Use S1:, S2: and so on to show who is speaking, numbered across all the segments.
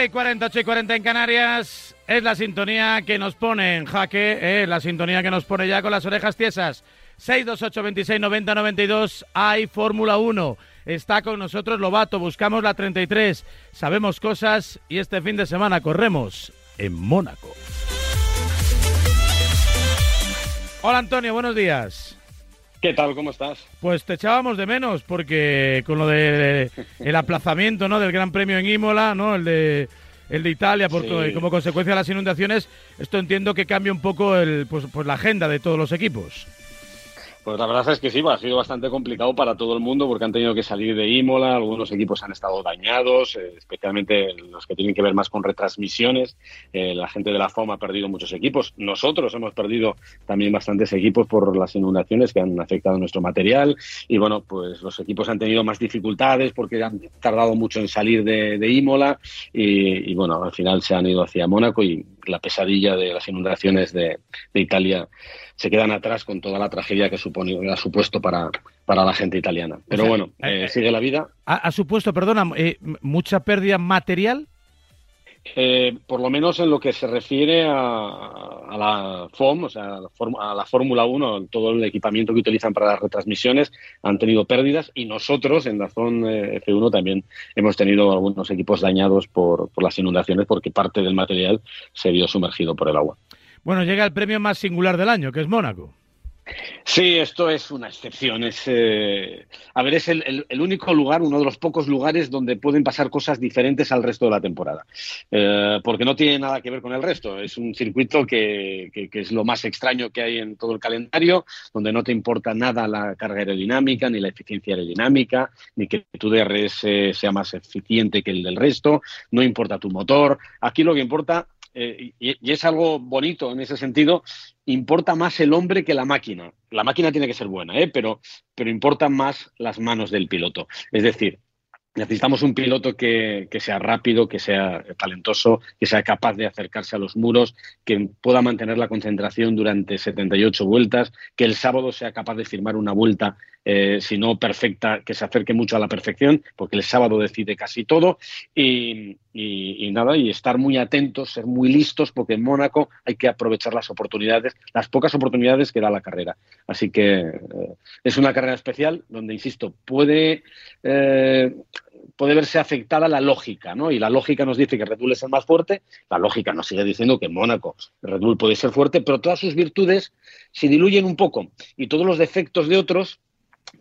S1: 9 y 40, 8 y 40 en Canarias. Es la sintonía que nos pone en jaque, eh, la sintonía que nos pone ya con las orejas tiesas. 628 26 90 92. Hay Fórmula 1. Está con nosotros Lobato. Buscamos la 33. Sabemos cosas y este fin de semana corremos en Mónaco. Hola Antonio, buenos días.
S2: ¿Qué tal? ¿Cómo estás?
S1: Pues te echábamos de menos porque con lo de el aplazamiento, ¿no? Del Gran Premio en Imola, ¿no? El de el de Italia por,
S2: Sí.
S1: como consecuencia de las inundaciones, esto entiendo que cambia un poco el, pues, pues la agenda de todos los equipos.
S2: Pues la verdad es que sí, ha sido bastante complicado para todo el mundo porque han tenido que salir de Imola, algunos equipos han estado dañados, eh, especialmente los que tienen que ver más con retransmisiones. Eh, la gente de la FOM ha perdido muchos equipos. Nosotros hemos perdido también bastantes equipos por las inundaciones que han afectado nuestro material. Y bueno, pues los equipos han tenido más dificultades porque han tardado mucho en salir de, Imola y, y, bueno, al final se han ido hacia Mónaco y la pesadilla de las inundaciones de, de Italia se quedan atrás con toda la tragedia que supone, ha supuesto para, para la gente italiana. Pero
S1: O sea,
S2: bueno,
S1: eh,
S2: eh, sigue la vida.
S1: ¿Ha, ha supuesto, perdona, eh, mucha pérdida material?
S2: Eh, por lo menos en lo que se refiere a, a la FOM, o sea, a la, Fórmula 1, todo el equipamiento que utilizan para las retransmisiones han tenido pérdidas y nosotros en la eh, F1 también hemos tenido algunos equipos dañados por las inundaciones porque parte del material se vio sumergido por el agua.
S1: Bueno, llega el premio más singular del año, que es Mónaco.
S2: Sí, esto es una excepción. Es, eh, a ver, es el, único lugar, uno de los pocos lugares donde pueden pasar cosas diferentes al resto de la temporada. Eh, porque no tiene nada que ver con el resto. Es un circuito que, que- que es lo más extraño que hay en todo el calendario, donde no te importa nada la carga aerodinámica, ni la eficiencia aerodinámica, ni que tu DRS sea más eficiente que el del resto. No importa tu motor. Aquí lo que importa y, y es algo bonito en ese sentido, importa más el hombre que la máquina. La máquina tiene que ser buena, ¿eh? pero, pero importan más las manos del piloto. Es decir, necesitamos un piloto que, que sea rápido, que sea talentoso, que sea capaz de acercarse a los muros, que pueda mantener la concentración durante 78 vueltas, que el sábado sea capaz de firmar una vuelta, eh, si no perfecta, que se acerque mucho a la perfección, porque el sábado decide casi todo. Y, nada, y estar muy atentos, ser muy listos, porque en Mónaco hay que aprovechar las oportunidades, las pocas oportunidades que da la carrera. Así que eh, es una carrera especial donde, insisto, puede, eh, puede verse afectada la lógica, ¿no? Y la lógica nos dice que Red Bull es el más fuerte, la lógica nos sigue diciendo que en Mónaco Red Bull puede ser fuerte, pero todas sus virtudes se diluyen un poco y todos los defectos de otros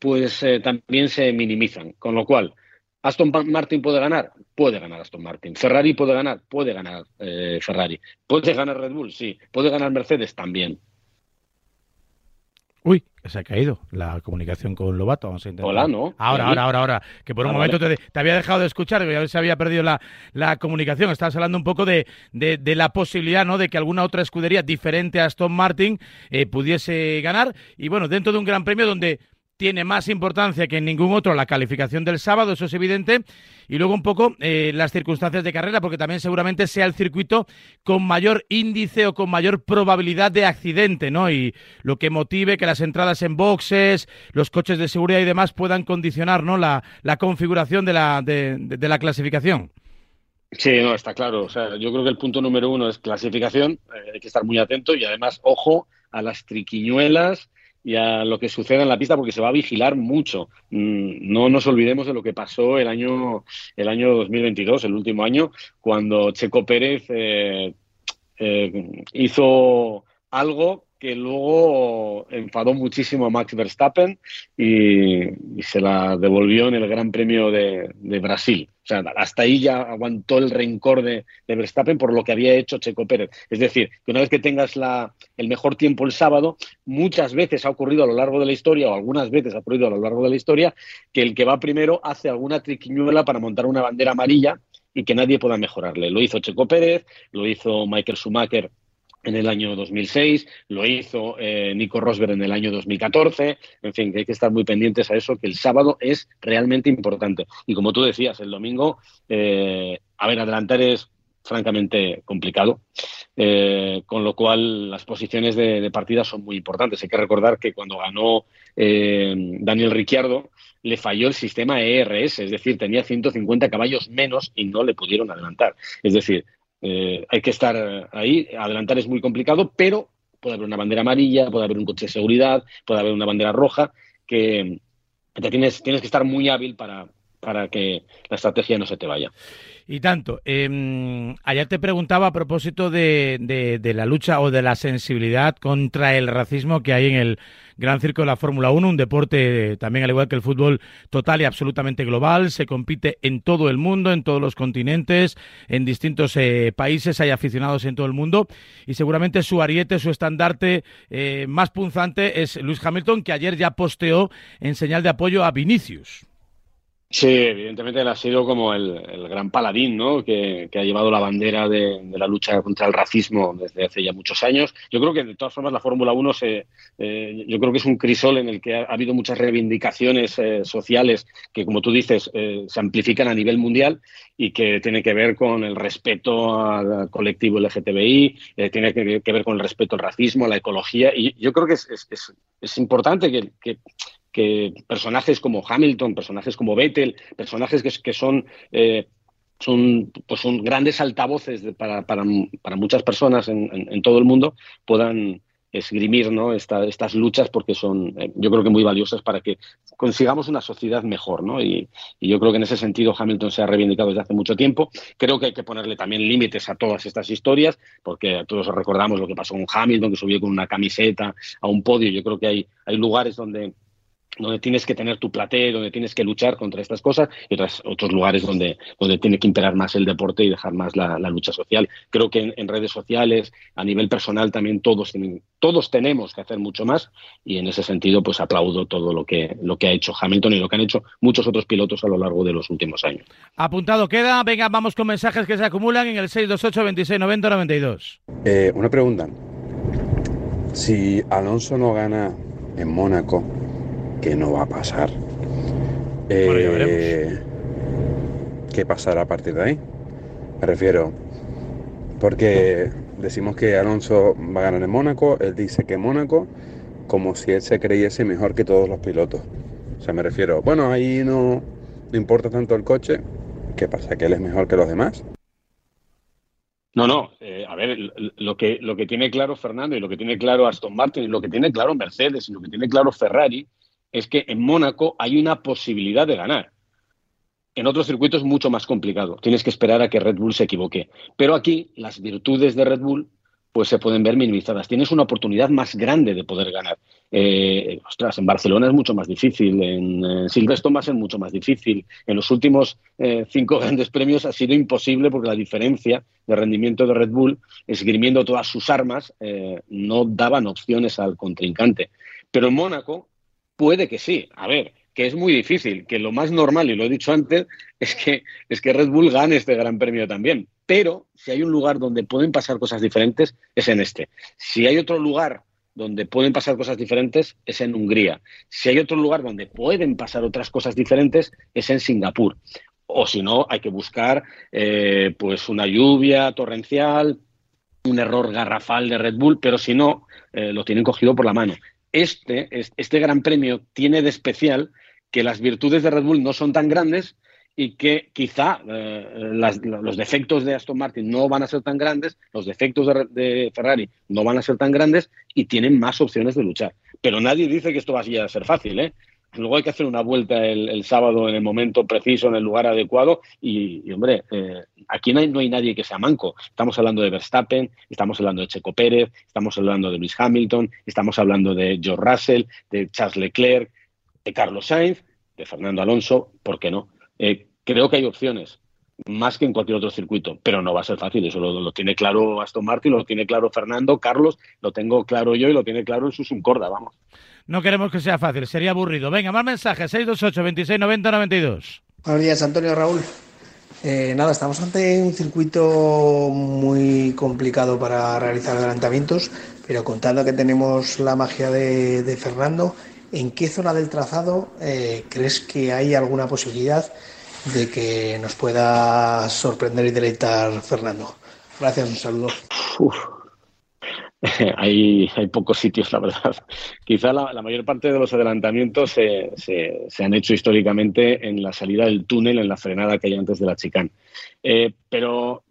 S2: pues eh, también se minimizan. Con lo cual, Aston Martin puede ganar, puede ganar Aston Martin. Ferrari puede ganar, puede ganar eh, Ferrari. Puede ganar Red Bull, sí. Puede ganar Mercedes también.
S1: Uy, se ha caído la comunicación con Lobato. Vamos a intentar.
S2: Hola, ¿no?
S1: Ahora,
S2: ¿Sí?
S1: ahora, ahora, ahora. Que por un
S2: Ah,
S1: momento
S2: vale.
S1: te, te había dejado de escuchar, que ya se había perdido la, la comunicación. Estabas hablando un poco de, de- de la posibilidad, ¿no? De que alguna otra escudería diferente a Aston Martin eh, pudiese ganar. Y bueno, dentro de un gran premio donde tiene más importancia que en ningún otro la calificación del sábado, eso es evidente. Y luego un poco eh, las circunstancias de carrera, porque también seguramente sea el circuito con mayor índice o con mayor probabilidad de accidente, ¿no? Y lo que motive que las entradas en boxes, los coches de seguridad y demás puedan condicionar, ¿no? La, configuración de la, de la clasificación.
S2: Sí, no, está claro. O sea, yo creo que el punto número uno es clasificación. eh, hay que estar muy atento y además, ojo a las triquiñuelas y a lo que suceda en la pista porque se va a vigilar mucho. Mm, No nos olvidemos de lo que pasó el año, el año 2022, el último año, cuando Checo Pérez eh, eh, hizo algo que luego enfadó muchísimo a Max Verstappen y, se la devolvió en el Gran Premio de, de Brasil. O sea, hasta ahí ya aguantó el rencor de, de Verstappen por lo que había hecho Checo Pérez. Es decir, que una vez que tengas la, el mejor tiempo el sábado, muchas veces ha ocurrido a lo largo de la historia, o algunas veces ha ocurrido a lo largo de la historia, que el que va primero hace alguna triquiñuela para montar una bandera amarilla y que nadie pueda mejorarle. Lo hizo Checo Pérez, lo hizo Michael Schumacher en el año 2006, lo hizo eh, Nico Rosberg en el año 2014, en fin, que hay que estar muy pendientes a eso, que el sábado es realmente importante. Y como tú decías, el domingo, eh, a ver, adelantar es francamente complicado, Eh, con lo cual las posiciones de, partida son muy importantes. Hay que recordar que cuando ganó eh, Daniel Ricciardo le falló el sistema ERS, es decir, tenía 150 caballos menos y no le pudieron adelantar. Es decir, eh, hay que estar ahí, adelantar es muy complicado, pero puede haber una bandera amarilla, puede haber un coche de seguridad, puede haber una bandera roja, que tienes, tienes que estar muy hábil para, para que la estrategia no se te vaya.
S1: Y tanto. Eh, ayer te preguntaba a propósito de, la lucha o de la sensibilidad contra el racismo que hay en el Gran Circo de la Fórmula 1, un deporte también al igual que el fútbol total y absolutamente global. Se compite en todo el mundo, en todos los continentes, en distintos eh, países, hay aficionados en todo el mundo y seguramente su ariete, su estandarte eh, más punzante es Luis Hamilton, que ayer ya posteó en señal de apoyo a Vinicius.
S2: Sí, evidentemente él ha sido como el, gran paladín, ¿no? Que, ha llevado la bandera de, la lucha contra el racismo desde hace ya muchos años. Yo creo que de todas formas la Fórmula 1 se, eh, yo creo que es un crisol en el que ha, habido muchas reivindicaciones eh, sociales que, como tú dices, eh, se amplifican a nivel mundial y que tiene que ver con el respeto al colectivo LGTBI, tiene que, ver con el respeto al racismo, a la ecología. Y yo creo que es, es, es importante que que personajes como Hamilton, personajes como Vettel, personajes que, son, eh, son, pues son grandes altavoces para, para, muchas personas en, todo el mundo, puedan esgrimir ¿no? estas luchas porque son, eh, yo creo que muy valiosas para que consigamos una sociedad mejor. ¿no? Y, y, yo creo que en ese sentido Hamilton se ha reivindicado desde hace mucho tiempo. Creo que hay que ponerle también límites a todas estas historias, porque todos recordamos lo que pasó con Hamilton, que subió con una camiseta a un podio. Yo creo que hay, hay lugares donde donde tienes que tener tu platé, donde tienes que luchar contra estas cosas, y otras, otros lugares donde, donde tiene que imperar más el deporte y dejar más la, lucha social. Creo que en, redes sociales, a nivel personal, también todos, todos tenemos que hacer mucho más, y en ese sentido, pues aplaudo todo lo que, lo que ha hecho Hamilton y lo que han hecho muchos otros pilotos a lo largo de los últimos años.
S1: Apuntado queda, venga, vamos con mensajes que se acumulan en el 628 26 90 92.
S3: una pregunta. Si Alonso no gana en Mónaco, que no va a pasar. Eh, ¿Qué pasará a partir de ahí? Me refiero, porque decimos que Alonso va a ganar en Mónaco, él dice que Mónaco, como si él se creyese mejor que todos los pilotos. O sea, me refiero, bueno, ahí no, importa tanto el coche, ¿qué pasa? ¿Que él es mejor que los demás?
S2: No, no. Eh, a ver, lo que, lo que tiene claro Fernando y lo que tiene claro Aston Martin y lo que tiene claro Mercedes y lo que tiene claro Ferrari es que en Mónaco hay una posibilidad de ganar. En otros circuitos es mucho más complicado. Tienes que esperar a que Red Bull se equivoque. Pero aquí las virtudes de Red Bull pues se pueden ver minimizadas. Tienes una oportunidad más grande de poder ganar. Eh, ostras, en Barcelona es mucho más difícil, en, va a ser mucho más difícil. En los últimos eh, cinco grandes premios ha sido imposible porque la diferencia de rendimiento de Red Bull, esgrimiendo todas sus armas, eh, no daban opciones al contrincante. Pero en Mónaco Puede que sí. A ver, que es muy difícil, que lo más normal, y lo he dicho antes, es que, es que Red Bull gane este gran premio también. Pero si hay un lugar donde pueden pasar cosas diferentes, es en este. Si hay otro lugar donde pueden pasar cosas diferentes, es en Hungría. Si hay otro lugar donde pueden pasar otras cosas diferentes, es en Singapur. O si no, hay que buscar eh, pues una lluvia torrencial, un error garrafal de Red Bull, pero si no, eh, lo tienen cogido por la mano este, este Gran Premio tiene de especial que las virtudes de Red Bull no son tan grandes y que quizá eh, los defectos de Aston Martin no van a ser tan grandes, los defectos de, Ferrari no van a ser tan grandes y tienen más opciones de luchar. Pero nadie dice que esto va a ser fácil, ¿eh? Luego hay que hacer una vuelta el, sábado en el momento preciso, en el lugar adecuado. Y, hombre, eh, aquí no hay, no hay, nadie que sea manco. Estamos hablando de Verstappen, estamos hablando de Checo Pérez, estamos hablando de Luis Hamilton, estamos hablando de George Russell, de Charles Leclerc, de Carlos Sainz, de Fernando Alonso. ¿Por qué no? Eh, creo que hay opciones más que en cualquier otro circuito, pero no va a ser fácil. Eso lo, tiene claro Aston Martin, lo tiene claro Fernando, Carlos, lo tengo claro yo y lo tiene claro el Susun Corda, vamos.
S1: No queremos que sea fácil, sería aburrido. Venga, más mensajes, 628 26 90 92.
S4: Buenos días, Antonio Raúl. Eh, nada, estamos ante un circuito muy complicado para realizar adelantamientos, pero contando que tenemos la magia de, Fernando, ¿en qué zona del trazado eh, crees que hay alguna posibilidad de que nos pueda sorprender y deleitar Fernando? Gracias, un saludo.
S2: hay, hay pocos sitios, la verdad. Quizá la, mayor parte de los adelantamientos se, se, han hecho históricamente en la salida del túnel, en la frenada que hay antes de la chicane. Eh, pero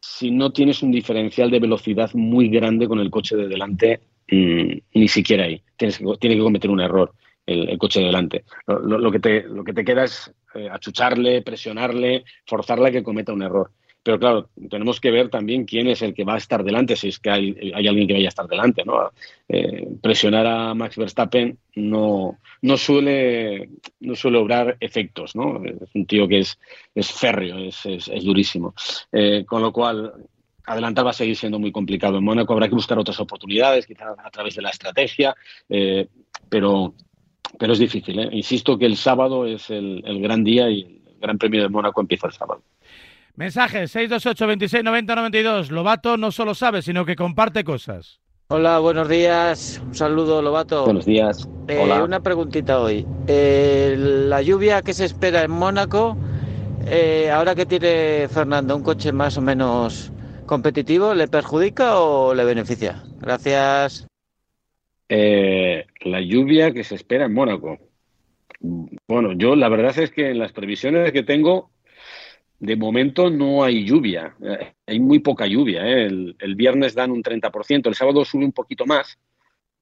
S2: si no tienes un diferencial de velocidad muy grande con el coche de delante, mm, ni siquiera ahí. Tienes, tiene que cometer un error el, coche de delante. Lo, que te, lo que te queda es eh, achucharle, presionarle, forzarle a que cometa un error. Pero claro, tenemos que ver también quién es el que va a estar delante, si es que hay, alguien que vaya a estar delante. ¿no? Eh, presionar a Max Verstappen no, no, suele, no suele obrar efectos. ¿no? Es un tío que es, es férreo, es, es, durísimo. Eh, con lo cual, adelantar va a seguir siendo muy complicado. En Mónaco habrá que buscar otras oportunidades, quizás a través de la estrategia, eh, pero, pero es difícil. Insisto que el sábado es el, el gran día y el Gran Premio de Mónaco empieza el sábado.
S1: Mensaje 628 26 90 92. Lobato no solo sabe, sino que comparte cosas.
S5: Hola, buenos días. Un saludo, Lobato.
S2: Buenos días.
S5: Eh, Hola. Una preguntita hoy. Eh, la lluvia que se espera en Mónaco, eh, ahora que tiene Fernando un coche más o menos competitivo, ¿le perjudica o le beneficia? Gracias.
S2: la lluvia que se espera en Mónaco. Bueno, yo la verdad es que en las previsiones que tengo de momento no hay lluvia, eh, hay muy poca lluvia. ¿eh? El, viernes dan un 30%, el sábado sube un poquito más,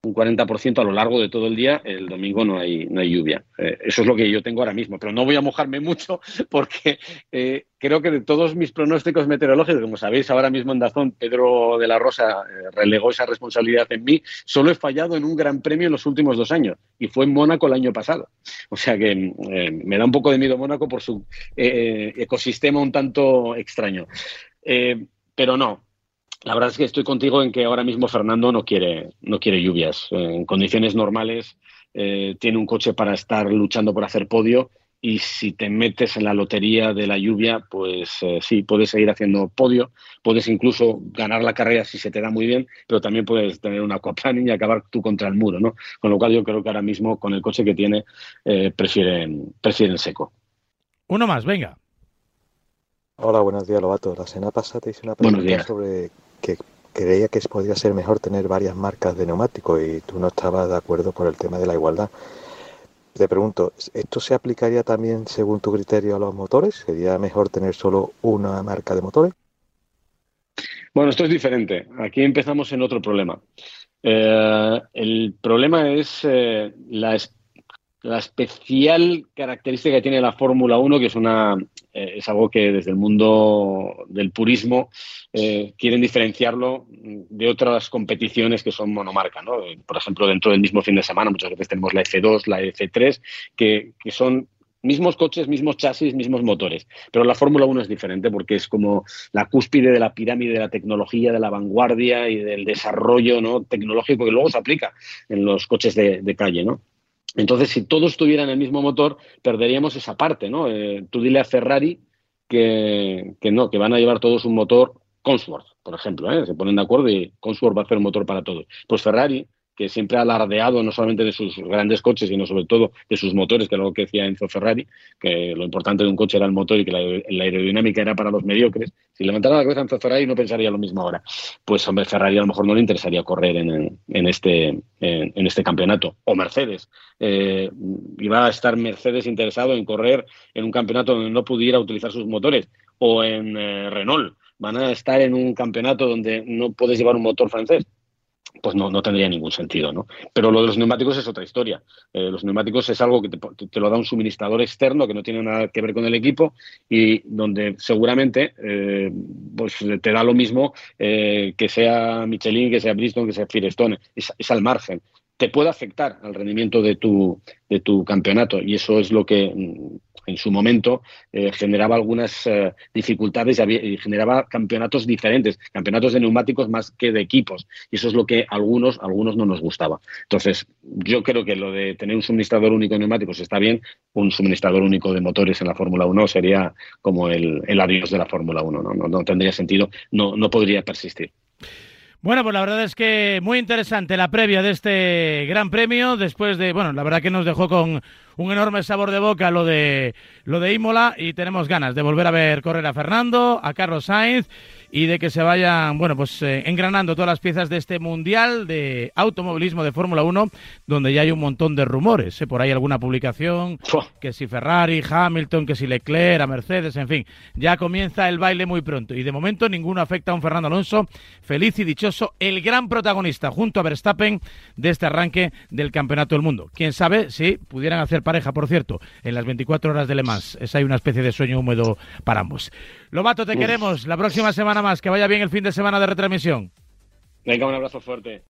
S2: un 40% a lo largo de todo el día, el domingo no hay, no hay lluvia. Eh, eso es lo que yo tengo ahora mismo, pero no voy a mojarme mucho porque eh, creo que de todos mis pronósticos meteorológicos, como sabéis, ahora mismo en Dazón, Pedro de la Rosa eh, relegó esa responsabilidad en mí, solo he fallado en un gran premio en los últimos dos años y fue en Mónaco el año pasado. O sea que me da un poco de miedo Mónaco por su ecosistema un tanto extraño. pero no, la verdad es que estoy contigo en que ahora mismo Fernando no quiere, no quiere lluvias. En condiciones normales eh, tiene un coche para estar luchando por hacer podio y si te metes en la lotería de la lluvia, pues eh, sí, puedes seguir haciendo podio, puedes incluso ganar la carrera si se te da muy bien, pero también puedes tener una aquaplaning y acabar tú contra el muro, ¿no? Con lo cual yo creo que ahora mismo con el coche que tiene eh, prefieren, prefieren seco.
S1: Uno más, venga.
S6: Hola, buenos días, Lobato. La semana pasada te hice una pregunta sobre que creía que podría ser mejor tener varias marcas de neumáticos y tú no estabas de acuerdo por el tema de la igualdad. Te pregunto, ¿esto se aplicaría también según tu criterio a los motores? ¿Sería mejor tener solo una marca de motores?
S2: Bueno, esto es diferente. Aquí empezamos en otro problema. Eh, el problema es eh, la, la especial característica que tiene la Fórmula 1, que es una eh, es algo que desde el mundo del purismo eh, quieren diferenciarlo de otras competiciones que son monomarca. ¿no? Por ejemplo, dentro del mismo fin de semana muchas veces tenemos la F2, la F3, que, que son mismos coches, mismos chasis, mismos motores. Pero la Fórmula 1 es diferente porque es como la cúspide de la pirámide de la tecnología, de la vanguardia y del desarrollo ¿no? tecnológico que luego se aplica en los coches de, de calle. ¿no? Entonces, si todos tuvieran el mismo motor, perderíamos esa parte, ¿no? Eh, tú dile a Ferrari que, no, que van a llevar todos un motor Cosworth, por ejemplo, ¿eh? se ponen de acuerdo y Cosworth va a hacer un motor para todos. Pues Ferrari que siempre ha alardeado no solamente de sus grandes coches, sino sobre todo de sus motores, que es lo que decía Enzo Ferrari, que lo importante de un coche era el motor y que la, aerodinámica era para los mediocres. Si levantara la cabeza Enzo Ferrari no pensaría lo mismo ahora. Pues hombre, Ferrari a lo mejor no le interesaría correr en, este, en, este campeonato. O Mercedes. Eh, iba a estar Mercedes interesado en correr en un campeonato donde no pudiera utilizar sus motores. O en eh, Renault. Van a estar en un campeonato donde no puedes llevar un motor francés pues no, no tendría ningún sentido, ¿no? Pero lo de los neumáticos es otra historia. Eh, los neumáticos es algo que te, lo da un suministrador externo que no tiene nada que ver con el equipo y donde seguramente eh, pues te da lo mismo eh, que sea Michelin, que sea Bristol, que sea Firestone. es al margen te puede afectar al rendimiento de tu, de tu campeonato y eso es lo que mm, en su momento eh, generaba algunas eh, dificultades y, generaba campeonatos diferentes, campeonatos de neumáticos más que de equipos y eso es lo que a algunos, algunos no nos gustaba. Entonces, yo creo que lo de tener un suministrador único de neumáticos está bien, un suministrador único de motores en la Fórmula 1 sería como el, el adiós de la Fórmula 1, ¿no? No, no tendría sentido, no, no podría persistir.
S1: Bueno, pues la verdad es que muy interesante la previa de este Gran Premio, después de, bueno, la verdad que nos dejó con un enorme sabor de boca lo de lo de Imola y tenemos ganas de volver a ver correr a Fernando, a Carlos Sainz y de que se vayan, bueno, pues eh, engranando todas las piezas de este Mundial de Automovilismo de Fórmula 1, donde ya hay un montón de rumores. ¿eh? Por ahí alguna publicación, que si Ferrari, Hamilton, que si Leclerc, a Mercedes, en fin. Ya comienza el baile muy pronto. Y de momento ninguno afecta a un Fernando Alonso, feliz y dichoso, el gran protagonista junto a Verstappen de este arranque del Campeonato del Mundo. Quién sabe si pudieran hacer pareja, por cierto, en las 24 horas de Le Mans. Es ahí una especie de sueño húmedo para ambos. Lobato, te queremos. La próxima semana más. Que vaya bien el fin de semana de retransmisión.
S2: Venga, un abrazo fuerte.